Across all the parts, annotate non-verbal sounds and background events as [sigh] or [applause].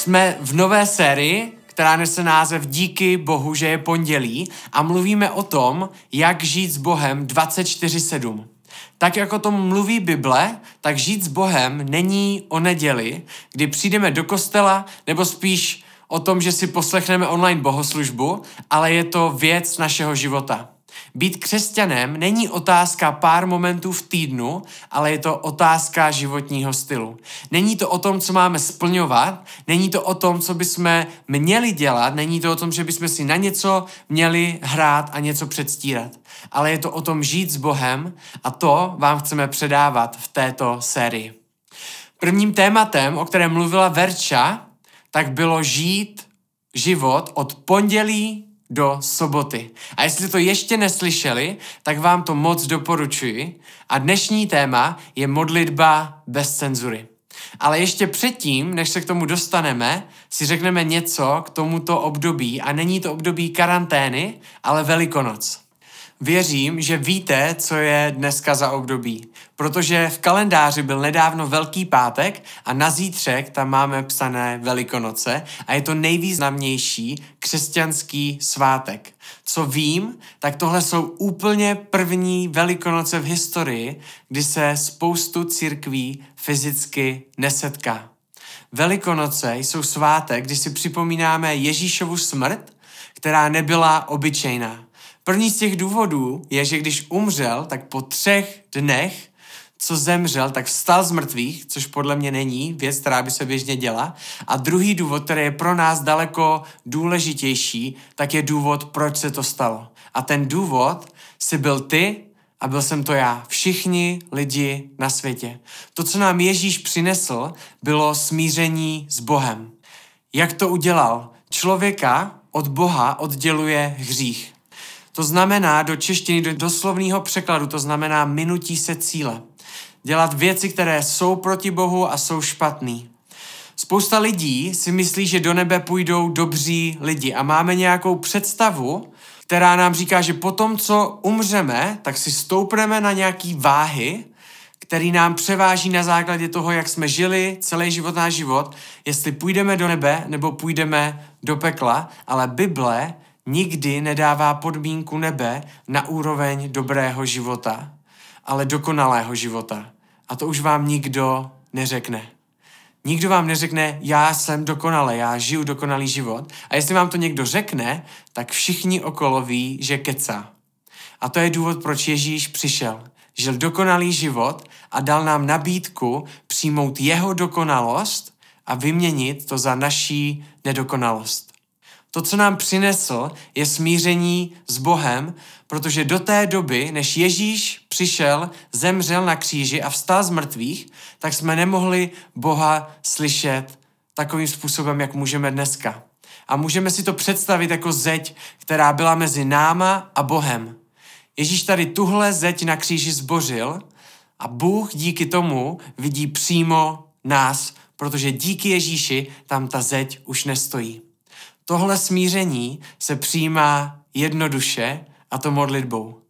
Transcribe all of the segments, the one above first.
Jsme v nové sérii, která nese název Díky Bohu, že je pondělí a mluvíme o tom, jak žít s Bohem 24-7. Tak jako to mluví Bible, tak žít s Bohem není o neděli, kdy přijdeme do kostela, nebo spíš o tom, že si poslechneme online bohoslužbu, ale je to věc našeho života. Být křesťanem není otázka pár momentů v týdnu, ale je to otázka životního stylu. Není to o tom, co máme splňovat, není to o tom, co bychom měli dělat, není to o tom, že bychom si na něco měli hrát a něco předstírat. Ale je to o tom žít s Bohem a to vám chceme předávat v této sérii. Prvním tématem, o kterém mluvila Verča, tak bylo žít život od pondělí do soboty. A jestli to ještě neslyšeli, tak vám to moc doporučuji. A dnešní téma je modlitba bez cenzury. Ale ještě předtím, než se k tomu dostaneme, si řekneme něco k tomuto období. A není to období karantény, ale Velikonoc. Věřím, že víte, co je dneska za období, protože v kalendáři byl nedávno Velký pátek a na zítřek tam máme psané Velikonoce a je to nejvýznamnější křesťanský svátek. Co vím, tak tohle jsou úplně první Velikonoce v historii, kdy se spoustu církví fyzicky nesetká. Velikonoce jsou svátek, kdy si připomínáme Ježíšovu smrt, která nebyla obyčejná. První z těch důvodů je, že když umřel, tak po třech dnech, co zemřel, tak vstal z mrtvých, což podle mě není věc, která by se běžně děla. A druhý důvod, který je pro nás daleko důležitější, tak je důvod, proč se to stalo. A ten důvod si byl ty a byl jsem to já. Všichni lidi na světě. To, co nám Ježíš přinesl, bylo smíření s Bohem. Jak to udělal? Člověka od Boha odděluje hřích. To znamená do češtiny, do doslovného překladu, to znamená minutí se cíle. Dělat věci, které jsou proti Bohu a jsou špatný. Spousta lidí si myslí, že do nebe půjdou dobří lidi a máme nějakou představu, která nám říká, že po tom, co umřeme, tak si stoupneme na nějaký váhy, který nám převáží na základě toho, jak jsme žili celý život náš život, jestli půjdeme do nebe nebo půjdeme do pekla, ale Bible nikdy nedává podmínku nebe na úroveň dobrého života, ale dokonalého života. A to už vám nikdo neřekne. Nikdo vám neřekne, já jsem dokonale, já žiju dokonalý život. A jestli vám to někdo řekne, tak všichni okolo ví, že keca. A to je důvod, proč Ježíš přišel. Žil dokonalý život a dal nám nabídku přijmout jeho dokonalost a vyměnit to za naší nedokonalost. To, co nám přinesl, je smíření s Bohem, protože do té doby, než Ježíš přišel, zemřel na kříži a vstal z mrtvých, tak jsme nemohli Boha slyšet takovým způsobem, jak můžeme dneska. A můžeme si to představit jako zeď, která byla mezi náma a Bohem. Ježíš tady tuhle zeď na kříži zbořil a Bůh díky tomu vidí přímo nás, protože díky Ježíši tam ta zeď už nestojí. Tohle smíření se přijímá jednoduše a to modlitbou.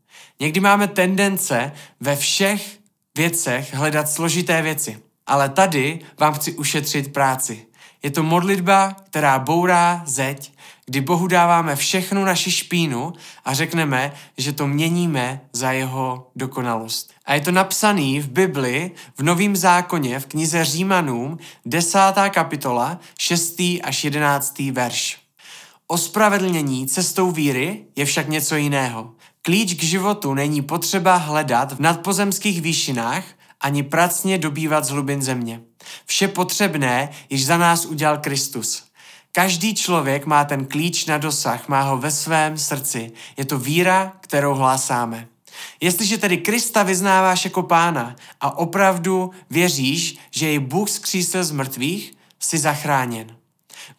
Někdy máme tendence ve všech věcech hledat složité věci, ale tady vám chci ušetřit práci. Je to modlitba, která bourá zeď, kdy Bohu dáváme všechnu naši špínu a řekneme, že to měníme za jeho dokonalost. A je to napsaný v Bibli, v Novém zákoně, v knize Římanům, desátá kapitola, 6. až 11. verš. Ospravedlnění cestou víry je však něco jiného. Klíč k životu není potřeba hledat v nadpozemských výšinách ani pracně dobývat z hlubin země. Vše potřebné již za nás udělal Kristus. Každý člověk má ten klíč na dosah, má ho ve svém srdci. Je to víra, kterou hlásáme. Jestliže tedy Krista vyznáváš jako pána a opravdu věříš, že jej Bůh zkřísil z mrtvých, jsi zachráněn.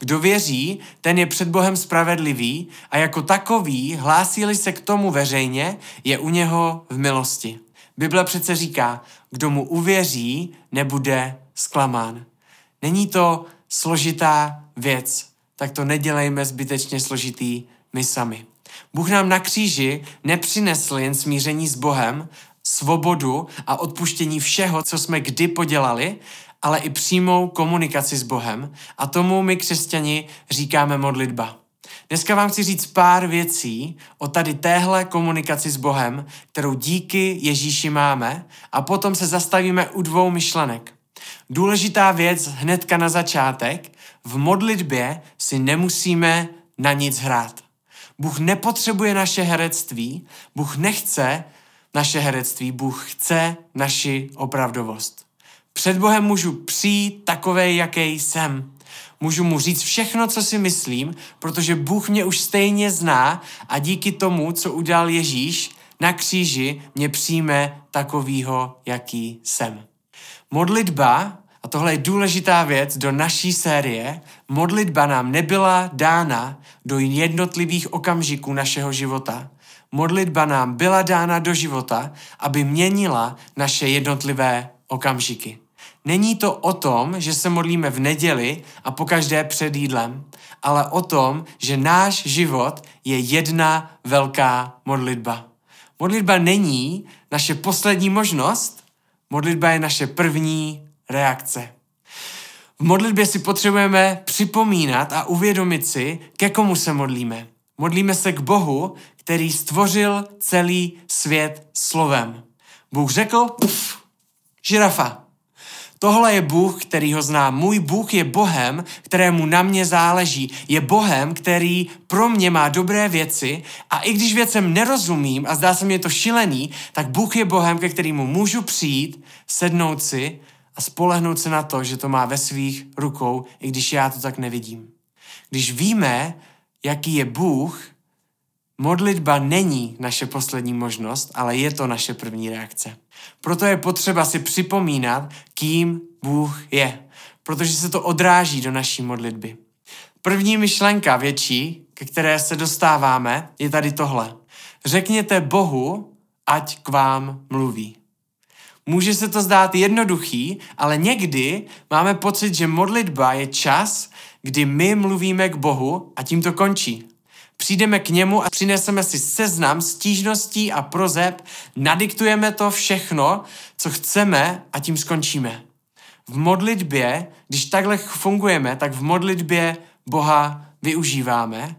Kdo věří, ten je před Bohem spravedlivý a jako takový, hlásí se k tomu veřejně, je u něho v milosti. Bible přece říká, kdo mu uvěří, nebude zklamán. Není to složitá věc, tak to nedělejme zbytečně složitý my sami. Bůh nám na kříži nepřinesl jen smíření s Bohem, svobodu a odpuštění všeho, co jsme kdy podělali, ale i přímou komunikaci s Bohem a tomu my křesťani říkáme modlitba. Dneska vám chci říct pár věcí o tady téhle komunikaci s Bohem, kterou díky Ježíši máme a potom se zastavíme u dvou myšlenek. Důležitá věc hnedka na začátek, v modlitbě si nemusíme na nic hrát. Bůh nepotřebuje naše herectví, Bůh nechce naše herectví, Bůh chce naši opravdovost. Před Bohem můžu přijít takové, jaký jsem. Můžu mu říct všechno, co si myslím, protože Bůh mě už stejně zná a díky tomu, co udělal Ježíš na kříži, mě přijme takovýho, jaký jsem. Modlitba, a tohle je důležitá věc do naší série, modlitba nám nebyla dána do jednotlivých okamžiků našeho života. Modlitba nám byla dána do života, aby měnila naše jednotlivé okamžiky. Není to o tom, že se modlíme v neděli a pokaždé před jídlem, ale o tom, že náš život je jedna velká modlitba. Modlitba není naše poslední možnost, modlitba je naše první reakce. V modlitbě si potřebujeme připomínat a uvědomit si, ke komu se modlíme. Modlíme se k Bohu, který stvořil celý svět slovem. Bůh řekl, puf, žirafa. Tohle je Bůh, který ho zná. Můj Bůh je Bohem, kterému na mě záleží. Je Bohem, který pro mě má dobré věci a i když věcem nerozumím a zdá se mi to šilený, tak Bůh je Bohem, ke kterému můžu přijít, sednout si a spolehnout se na to, že to má ve svých rukou, i když já to tak nevidím. Když víme, jaký je Bůh, modlitba není naše poslední možnost, ale je to naše první reakce. Proto je potřeba si připomínat, kým Bůh je, protože se to odráží do naší modlitby. První myšlenka větší, ke které se dostáváme, je tady tohle. Řekněte Bohu, ať k vám mluví. Může se to zdát jednoduchý, ale někdy máme pocit, že modlitba je čas, kdy my mluvíme k Bohu a tím to končí. Přijdeme k němu a přineseme si seznam stížností a prozeb, nadiktujeme to všechno, co chceme a tím skončíme. V modlitbě, když takhle fungujeme, tak v modlitbě Boha využíváme,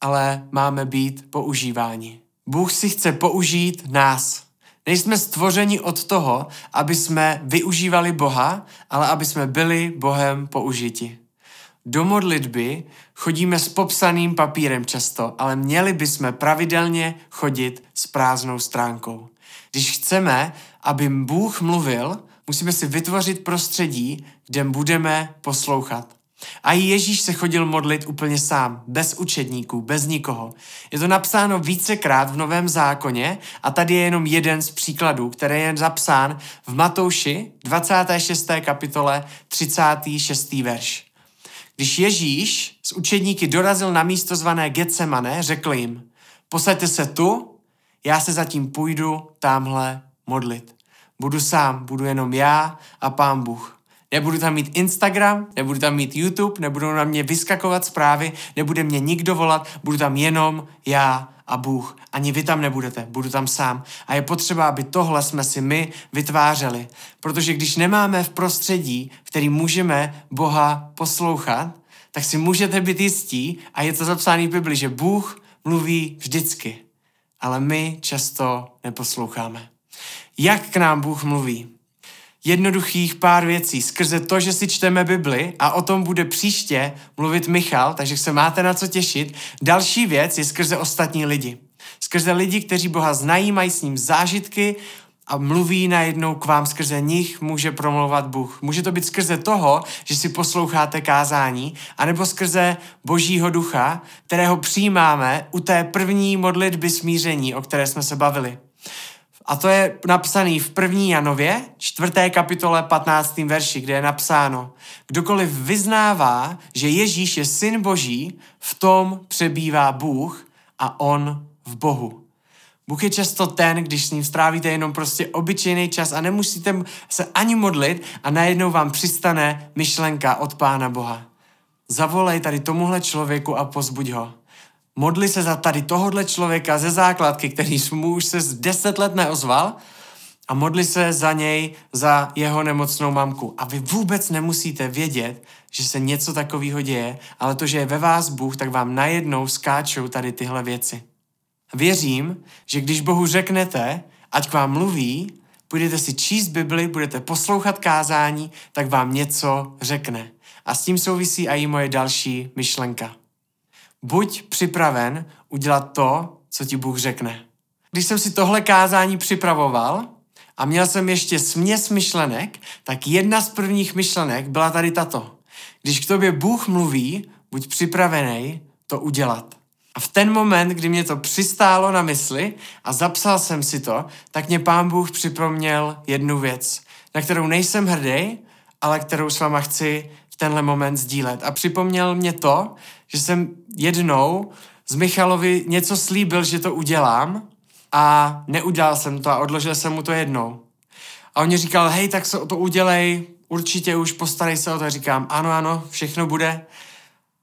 ale máme být používáni. Bůh si chce použít nás. Nejsme stvořeni od toho, aby jsme využívali Boha, ale aby jsme byli Bohem použiti. Do modlitby chodíme s popsaným papírem často, ale měli bychom pravidelně chodit s prázdnou stránkou. Když chceme, aby Bůh mluvil, musíme si vytvořit prostředí, kde budeme poslouchat. A i Ježíš se chodil modlit úplně sám, bez učedníků, bez nikoho. Je to napsáno vícekrát v Novém zákoně a tady je jenom jeden z příkladů, který je zapsán v Matouši 26. kapitole 36. verš. Když Ježíš s učedníky dorazil na místo zvané Getsemane, řekl jim, posaďte se tu, já se zatím půjdu tamhle modlit. Budu sám, budu jenom já a pán Bůh. Nebudu tam mít Instagram, nebudu tam mít YouTube, nebudou na mě vyskakovat zprávy, nebude mě nikdo volat, budu tam jenom já a Bůh. Ani vy tam nebudete, budu tam sám. A je potřeba, aby tohle jsme si my vytvářeli. Protože když nemáme v prostředí, který můžeme Boha poslouchat, tak si můžete být jistí, a je to zapsáno v Bibli, že Bůh mluví vždycky, ale my často neposloucháme. Jak k nám Bůh mluví? Jednoduchých pár věcí. Skrze to, že si čteme Bibli a o tom bude příště mluvit Michal, takže se máte na co těšit. Další věc je skrze ostatní lidi. Skrze lidi, kteří Boha znají, mají s ním zážitky a mluví najednou k vám skrze nich, může promlouvat Bůh. Může to být skrze toho, že si posloucháte kázání, anebo skrze Božího ducha, kterého přijímáme u té první modlitby smíření, o které jsme se bavili. A to je napsaný v první Janově, čtvrté kapitole 15. verši, kde je napsáno, kdokoliv vyznává, že Ježíš je syn Boží, v tom přebývá Bůh a on v Bohu. Bůh je často ten, když s ním strávíte jenom prostě obyčejný čas a nemusíte se ani modlit a najednou vám přistane myšlenka od Pána Boha. Zavolej tady tomuhle člověku a pozbuď ho. Modli se za tady tohohle člověka ze základky, který mu už se z deset let neozval a modli se za něj, za jeho nemocnou mamku. A vy vůbec nemusíte vědět, že se něco takového děje, ale to, že je ve vás Bůh, tak vám najednou skáčou tady tyhle věci. Věřím, že když Bohu řeknete, ať k vám mluví, budete si číst Bibli, budete poslouchat kázání, tak vám něco řekne. A s tím souvisí i moje další myšlenka. Buď připraven udělat to, co ti Bůh řekne. Když jsem si tohle kázání připravoval a měl jsem ještě směs myšlenek, tak jedna z prvních myšlenek byla tady tato. Když k tobě Bůh mluví, buď připravený to udělat. A v ten moment, kdy mě to přistálo na mysli a zapsal jsem si to, tak mě pán Bůh připomněl jednu věc, na kterou nejsem hrdý, ale kterou s váma chci tenhle moment sdílet. A připomněl mě to, že jsem jednou z Michalovi něco slíbil, že to udělám a neudělal jsem to a odložil jsem mu to jednou. A on mě říkal, hej, tak se to udělej, určitě už postarej se o to. A říkám, ano, ano, všechno bude.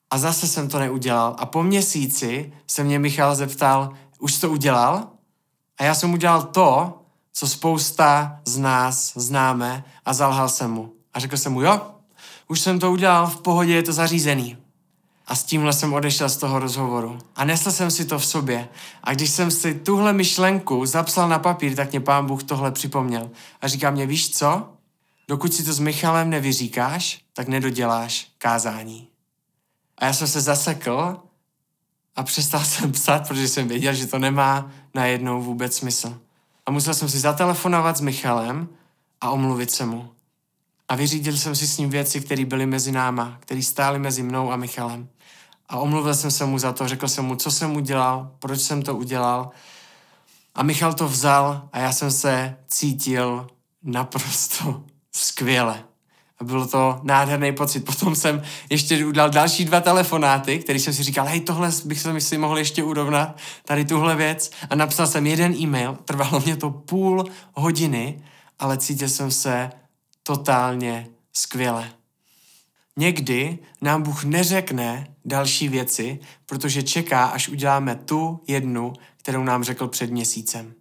A zase jsem to neudělal. A po měsíci se mě Michal zeptal, už to udělal? A já jsem udělal to, co spousta z nás známe a zalhal jsem mu. A řekl jsem mu, jo, už jsem to udělal, v pohodě je to zařízený. A s tímhle jsem odešel z toho rozhovoru. A nesl jsem si to v sobě. A když jsem si tuhle myšlenku zapsal na papír, tak mě pán Bůh tohle připomněl. A říká mě, víš co? Dokud si to s Michalem nevyříkáš, tak nedoděláš kázání. A já jsem se zasekl a přestal [laughs] jsem psát, protože jsem věděl, že to nemá najednou vůbec smysl. A musel jsem si zatelefonovat s Michalem a omluvit se mu. A vyřídil jsem si s ním věci, které byly mezi náma, které stály mezi mnou a Michalem. A omluvil jsem se mu za to, řekl jsem mu, co jsem udělal, proč jsem to udělal. A Michal to vzal a já jsem se cítil naprosto [laughs] skvěle. A bylo to nádherný pocit. Potom jsem ještě udělal další dva telefonáty, který jsem si říkal, hej, tohle bych se si mohl ještě urovnat, tady tuhle věc. A napsal jsem jeden e-mail, trvalo mě to půl hodiny, ale cítil jsem se totálně skvěle. Někdy nám Bůh neřekne další věci, protože čeká, až uděláme tu jednu, kterou nám řekl před měsícem.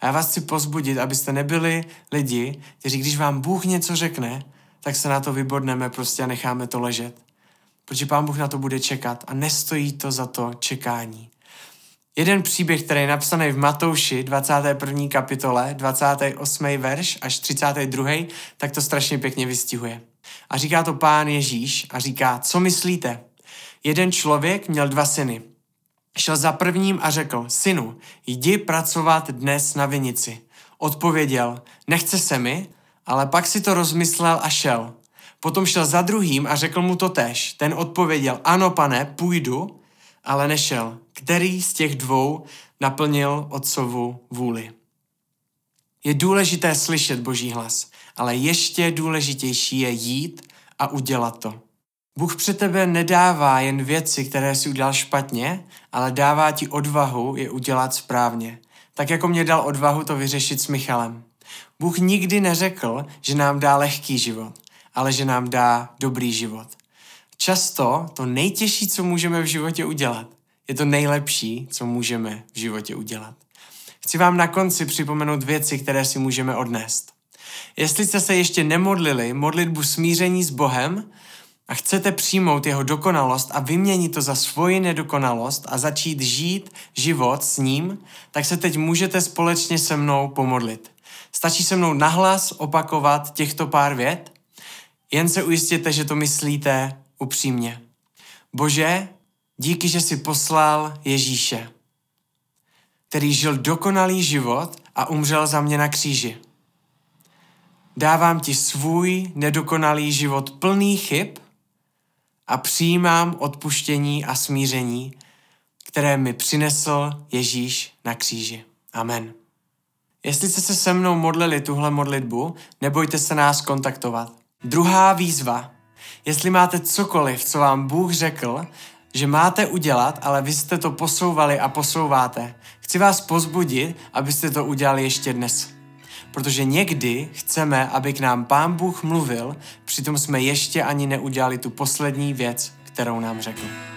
A já vás chci pozbudit, abyste nebyli lidi, kteří když vám Bůh něco řekne, tak se na to vybodneme prostě a necháme to ležet. Protože Pán Bůh na to bude čekat a nestojí to za to čekání. Jeden příběh, který je napsaný v Matouši 21. kapitole, 28. verš až 32. tak to strašně pěkně vystihuje. A říká to pán Ježíš a říká, co myslíte? Jeden člověk měl dva syny. Šel za prvním a řekl, synu, jdi pracovat dnes na vinici. Odpověděl, nechce se mi, ale pak si to rozmyslel a šel. Potom šel za druhým a řekl mu to tež. Ten odpověděl, ano pane, půjdu, ale nešel. Který z těch dvou naplnil otcovu vůli? Je důležité slyšet Boží hlas, ale ještě důležitější je jít a udělat to. Bůh před tebe nedává jen věci, které si udělal špatně, ale dává ti odvahu je udělat správně. Tak jako mě dal odvahu to vyřešit s Michalem. Bůh nikdy neřekl, že nám dá lehký život, ale že nám dá dobrý život. Často to nejtěžší, co můžeme v životě udělat, je to nejlepší, co můžeme v životě udělat. Chci vám na konci připomenout věci, které si můžeme odnést. Jestli jste se ještě nemodlili modlitbu smíření s Bohem a chcete přijmout jeho dokonalost a vyměnit to za svoji nedokonalost a začít žít život s ním, tak se teď můžete společně se mnou pomodlit. Stačí se mnou nahlas opakovat těchto pár vět, jen se ujistěte, že to myslíte upřímně. Bože, díky, že jsi poslal Ježíše, který žil dokonalý život a umřel za mě na kříži. Dávám ti svůj nedokonalý život plný chyb a přijímám odpuštění a smíření, které mi přinesl Ježíš na kříži. Amen. Jestli jste se se mnou modlili tuhle modlitbu, nebojte se nás kontaktovat. Druhá výzva. Jestli máte cokoliv, co vám Bůh řekl, že máte udělat, ale vy jste to posouvali a posouváte, chci vás pozbudit, abyste to udělali ještě dnes. Protože někdy chceme, aby k nám Pán Bůh mluvil, přitom jsme ještě ani neudělali tu poslední věc, kterou nám řekl.